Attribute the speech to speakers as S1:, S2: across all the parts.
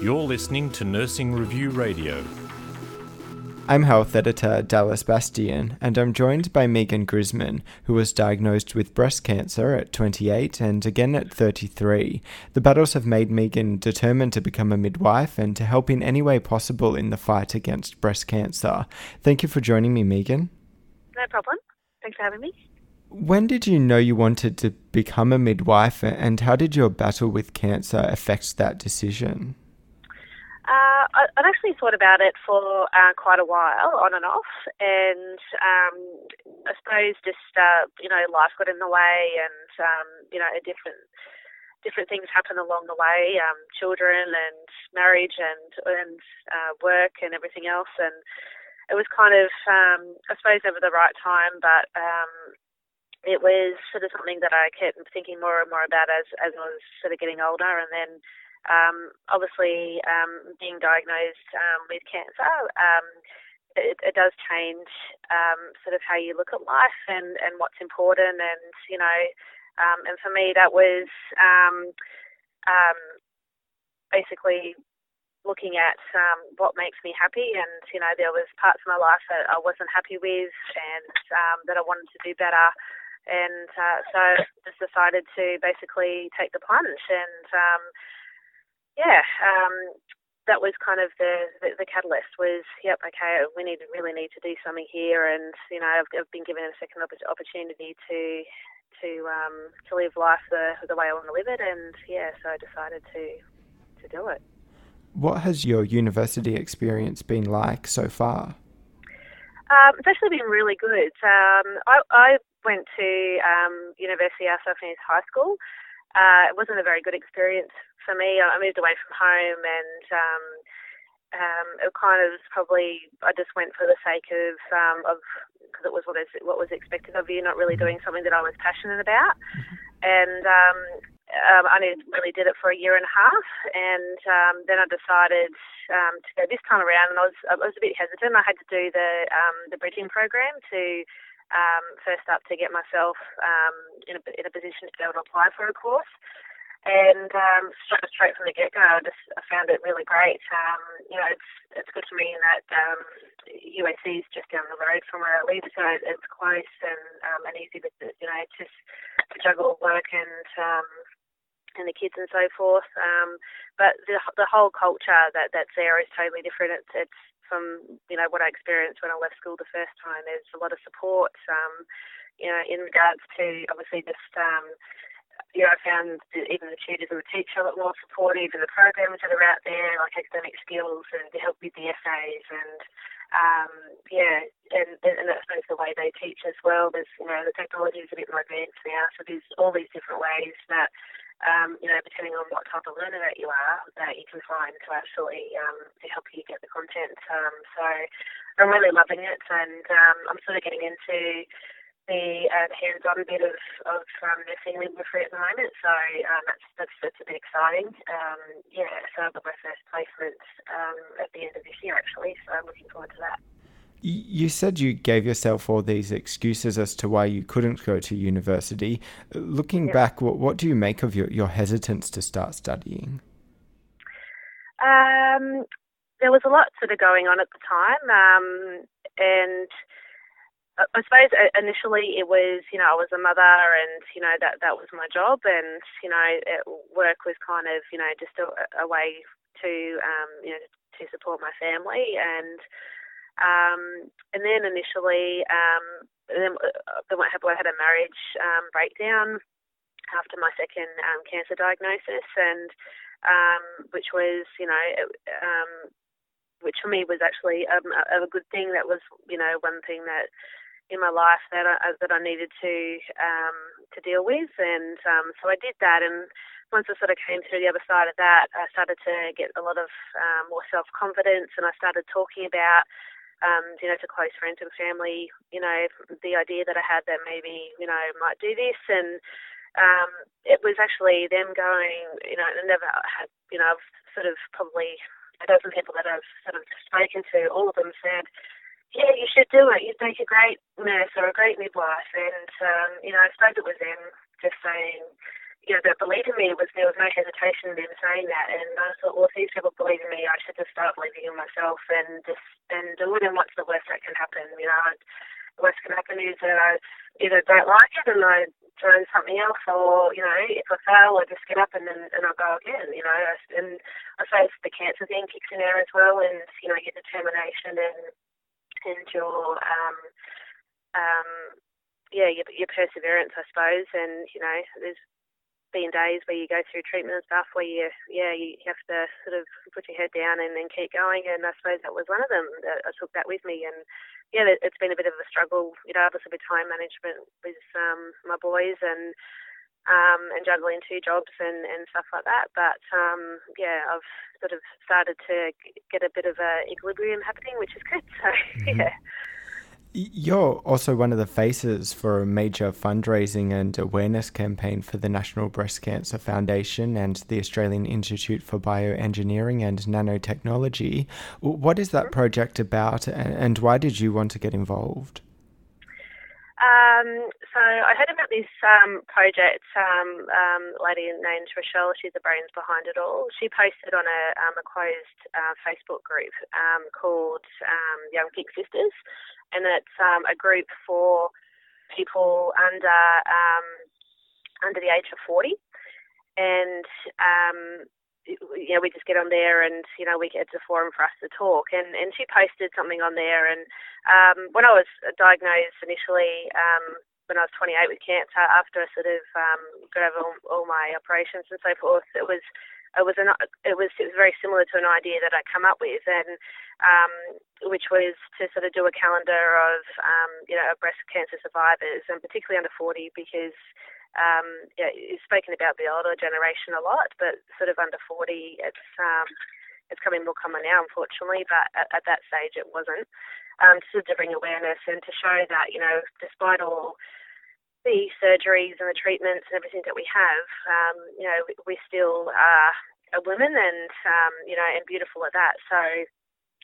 S1: You're listening to Nursing Review Radio.
S2: I'm health editor Dallas Bastian, and I'm joined by Megan Grisman, who was diagnosed with breast cancer at 28 and again at 33. The battles have made Megan determined to become a midwife and to help in any way possible in the fight against breast cancer. Thank you for joining me, Megan.
S3: No problem. Thanks for having me.
S2: When did you know you wanted to become a midwife, and how did your battle with cancer affect that decision?
S3: Uh, I, would actually thought about it for uh, quite a while, on and off, and um, I suppose just uh, you know life got in the way, and um, you know different different things happen along the way, um, children and marriage and and uh, work and everything else, and it was kind of um, I suppose never the right time, but um, it was sort of something that I kept thinking more and more about as as I was sort of getting older, and then um, obviously um, being diagnosed um, with cancer. Um, it, it, does change um, sort of how you look at life and, and what's important, and you know, um, and for me that was basically looking at um, what makes me happy. And you know there was parts of my life that I wasn't happy with and um, that I wanted to do better and uh, so just decided to basically take the plunge and um, yeah um, that was kind of the, the, the catalyst was yep okay we need really need to do something here and you know I've, I've been given a second opportunity to to um, to live life the the way I want to live it and yeah so I decided to to do it.
S2: What has your university experience been like so far?
S3: Um, it's actually been really good. Um, I, I, went to um, University of South High School. Uh, it wasn't a very good experience for me. I moved away from home and um, um, it kind of was probably I just went for the sake of um, of because it was what is what was expected of you, not really doing something that I was passionate about. Mm-hmm. And um, I really did it for a year and a half, and um, then I decided um, to go this time around. And I was I was a bit hesitant. I had to do the um, the bridging program to um, first up to get myself um, in a in a position to be able to apply for a course. And straight, straight from the get go, I just I found it really great. You know, it's it's good for me in that USC is just down the road from where I live, so it's close and and easy to you know just to juggle work and and the kids and so forth. Um, but the the whole culture that that's there is totally different. It's, it's from you know what I experienced when I left school the first time. There's a lot of support. Um, you know, in regards to obviously just um, you know, I found even the tutors and the teacher a lot more supportive, and the programs that are out there, like academic skills, and to help with the essays, and um, yeah, and, and I suppose the way they teach as well. There's, you know, the technology is a bit more advanced now, so there's all these different ways that um, you know, depending on what type of learner that you are, that you can find to actually um, to help you get the content. Um, so I'm really loving it, and um, I'm sort of getting into the uh, hands-on bit of, of um, nursing midwifery at the moment. So um, that's, that's that's a bit exciting. Um, yeah, so I've got my first placement at the end of this year actually. So I'm looking forward to that.
S2: You said you gave yourself all these excuses as to why you couldn't go to university. Looking yeah. back, what, what do you make of your, your hesitance to start studying?
S3: Um, there was a lot sort of going on at the time, um, and I suppose initially it was, you know, I was a mother, and you know that that was my job, and you know, it, work was kind of, you know, just a, a way to, um, you know, to support my family, and um, and then initially, um, then, uh, then what happened, I had a marriage um, breakdown after my second um, cancer diagnosis, and um, which was, you know, um, which for me was actually um, a, a good thing. That was, you know, one thing that in my life that I, that I needed to um, to deal with, and um, so I did that. And once I sort of came through the other side of that, I started to get a lot of um, more self confidence, and I started talking about um, you know, to close friends and family, you know, the idea that I had that maybe, you know, might do this. And um, it was actually them going, you know, I never had, you know, I've sort of probably a dozen people that I've sort of spoken to, all of them said, yeah, you should do it. You'd make a great nurse or a great midwife. And, um, you know, I suppose it was them just saying, you know, that believed in me was there was no hesitation in them saying that, and I thought, well, if these people believe in me, I should just start believing in myself and just and do it. And what's the worst that can happen? You know, the worst can happen is that I either don't like it and I try something else, or you know, if I fail, I just get up and then and I go again. You know, and I suppose the cancer thing kicks in there as well, and you know, your determination and and your um um yeah, your, your perseverance, I suppose, and you know, there's been days where you go through treatment and stuff where you, yeah, you have to sort of put your head down and then keep going. And I suppose that was one of them. I took that with me, and yeah, it's been a bit of a struggle, you know, obviously with time management with um, my boys and um, and juggling two jobs and, and stuff like that. But um, yeah, I've sort of started to get a bit of a equilibrium happening, which is good. So mm-hmm. yeah.
S2: You're also one of the faces for a major fundraising and awareness campaign for the National Breast Cancer Foundation and the Australian Institute for Bioengineering and Nanotechnology. What is that project about and why did you want to get involved?
S3: Um, so I heard about this um, project. Um, um, lady named Rochelle, she's the brains behind it all. She posted on a, um, a closed uh, Facebook group um, called um, Young Pink Sisters, and it's um, a group for people under um, under the age of 40. And um, you know, we just get on there and, you know, we it's a forum for us to talk. And, and she posted something on there. And um, when I was diagnosed initially, um, when I was 28 with cancer, after I sort of um, got over all, all my operations and so forth, it was it was an, it was it was very similar to an idea that I come up with, and um, which was to sort of do a calendar of um, you know breast cancer survivors, and particularly under 40, because um, yeah, you've spoken about the older generation a lot, but sort of under 40, it's um, it's coming more common now, unfortunately, but at, at that stage it wasn't. Um, to, bring awareness and to show that you know, despite all the surgeries and the treatments and everything that we have, um, you know, we, still are, are women and, um, you know, and beautiful at that. So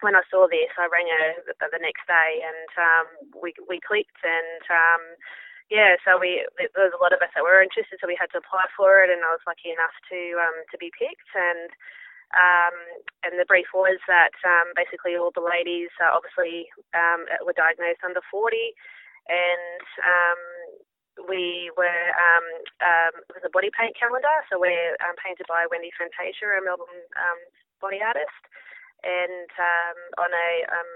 S3: when I saw this, I rang her the, the next day and um, we, we clicked and, um, yeah, so we there was a lot of us that were interested, so we had to apply for it, and I was lucky enough to um, to be picked. And um, and the brief was that um, basically all the ladies uh, obviously um, were diagnosed under 40, and um, we were um, um, it was a body paint calendar, so we're um, painted by Wendy Fantasia, a Melbourne um, body artist, and um, on a um,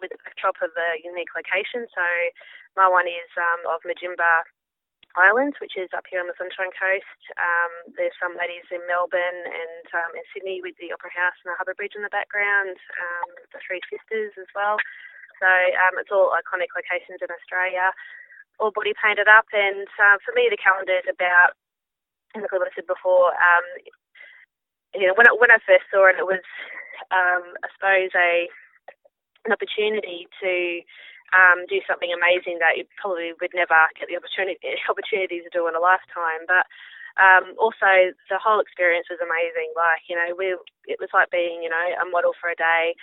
S3: with a backdrop of a unique location. So my one is um, of Mudjimba Islands, which is up here on the Sunshine Coast. Um, there's some ladies in Melbourne and um, in Sydney with the Opera House and the Harbour Bridge in the background, um, the Three Sisters as well. So um, it's all iconic locations in Australia all body painted up. And uh, for me, the calendar is about, like I said before, um, you know, when I, when I first saw it, it was, I suppose, a an opportunity to um, do something amazing that you probably would never get the opportunity opportunity to do in a lifetime. But um, also, the whole experience was amazing. Like, you know, we it was like being, you know, a model for a day.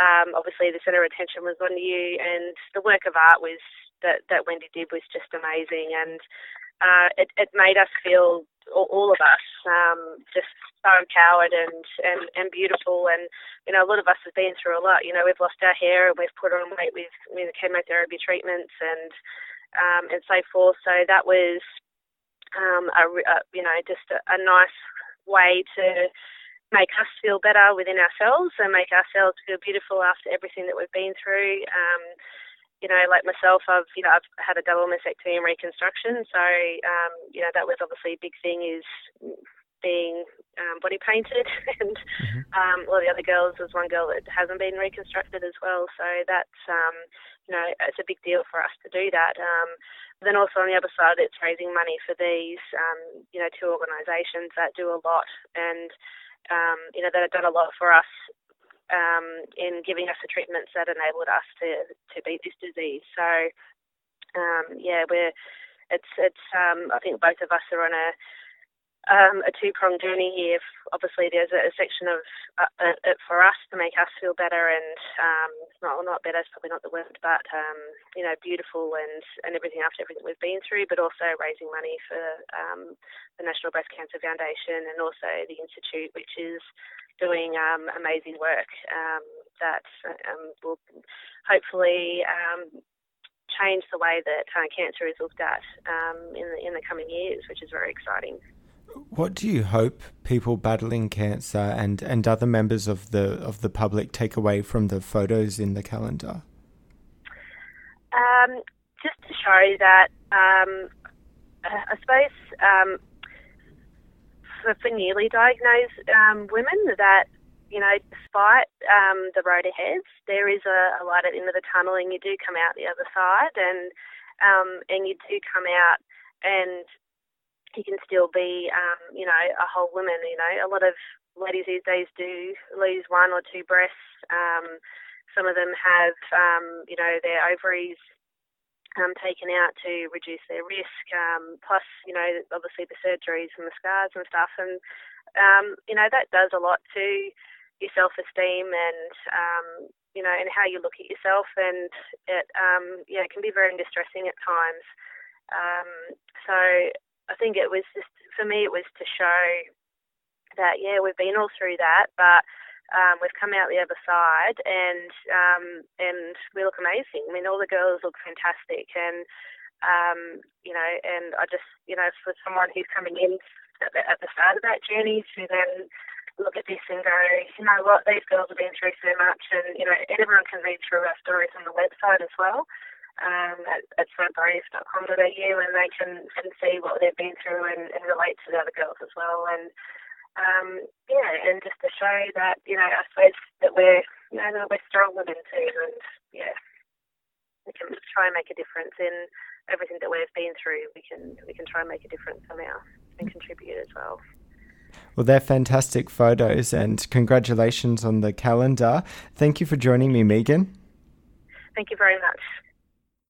S3: Um, obviously, the centre of attention was on you, and the work of art was that, that Wendy did was just amazing, and uh, it, it made us feel all, all of us um, just so empowered and, and and beautiful. And you know, a lot of us have been through a lot. You know, we've lost our hair and we've put on weight with you know, chemotherapy treatments and um, and so forth. So that was um, a, a you know just a, a nice way to make us feel better within ourselves and make ourselves feel beautiful after everything that we've been through. Um, you know, like myself, I've you know I've had a double mastectomy and reconstruction, so um, you know that was obviously a big thing is being um, body painted, and mm-hmm. um, all the other girls, there's one girl that hasn't been reconstructed as well, so that's um, you know it's a big deal for us to do that. Um, then also on the other side, it's raising money for these um, you know two organisations that do a lot and um, you know that have done a lot for us um, in giving us the treatments that enabled us to, to beat this disease. So, um, yeah, we're it's it's um, I think both of us are on a um, a two pronged journey here. Obviously, there's a, a section of uh, uh, it for us to make us feel better, and um, not not better, it's probably not the word, but um, you know, beautiful and and everything after everything we've been through, but also raising money for um, the National Breast Cancer Foundation and also the Institute, which is doing um, amazing work um, that um, will hopefully um, change the way that uh, cancer is looked at um, in the in the coming years, which is very exciting.
S2: What do you hope people battling cancer and, and other members of the of the public take away from the photos in the calendar?
S3: Um, just to show that, um, I suppose um, for, for, newly diagnosed um, women, that you know, despite um, the road ahead, there is a, a, light at the end of the tunnel, and you do come out the other side, and um, and you do come out and you can still be, um, you know, a whole woman. You know, a lot of ladies these days do lose one or two breasts. Um, some of them have, um, you know, their ovaries um, taken out to reduce their risk. Um, plus, you know, obviously the surgeries and the scars and stuff, and um, you know that does a lot to your self-esteem and um, you know and how you look at yourself, and it um, yeah it can be very distressing at times. Um, so I think it was just for me it was to show that yeah we've been all through that, but um, we've come out the other side and um, and we look amazing. I mean all the girls look fantastic and um, you know and I just you know for someone who's coming in at the, at the start of that journey to then look at this and go, you know what, these girls have been through so much, and you know, everyone can read through our stories on the website as well um, at, at sobrave.com.au and they can, can see what they've been through and, and relate to the other girls as well. And um, yeah, and just to show that, you know, I suppose that we're, you know, that we're strong women too. And yeah, we can try and make a difference in everything that we've been through. We can, we can try and make a difference somehow and contribute as well.
S2: Well, they're fantastic photos, and congratulations on the calendar. Thank you for joining me, Megan.
S3: Thank you very much.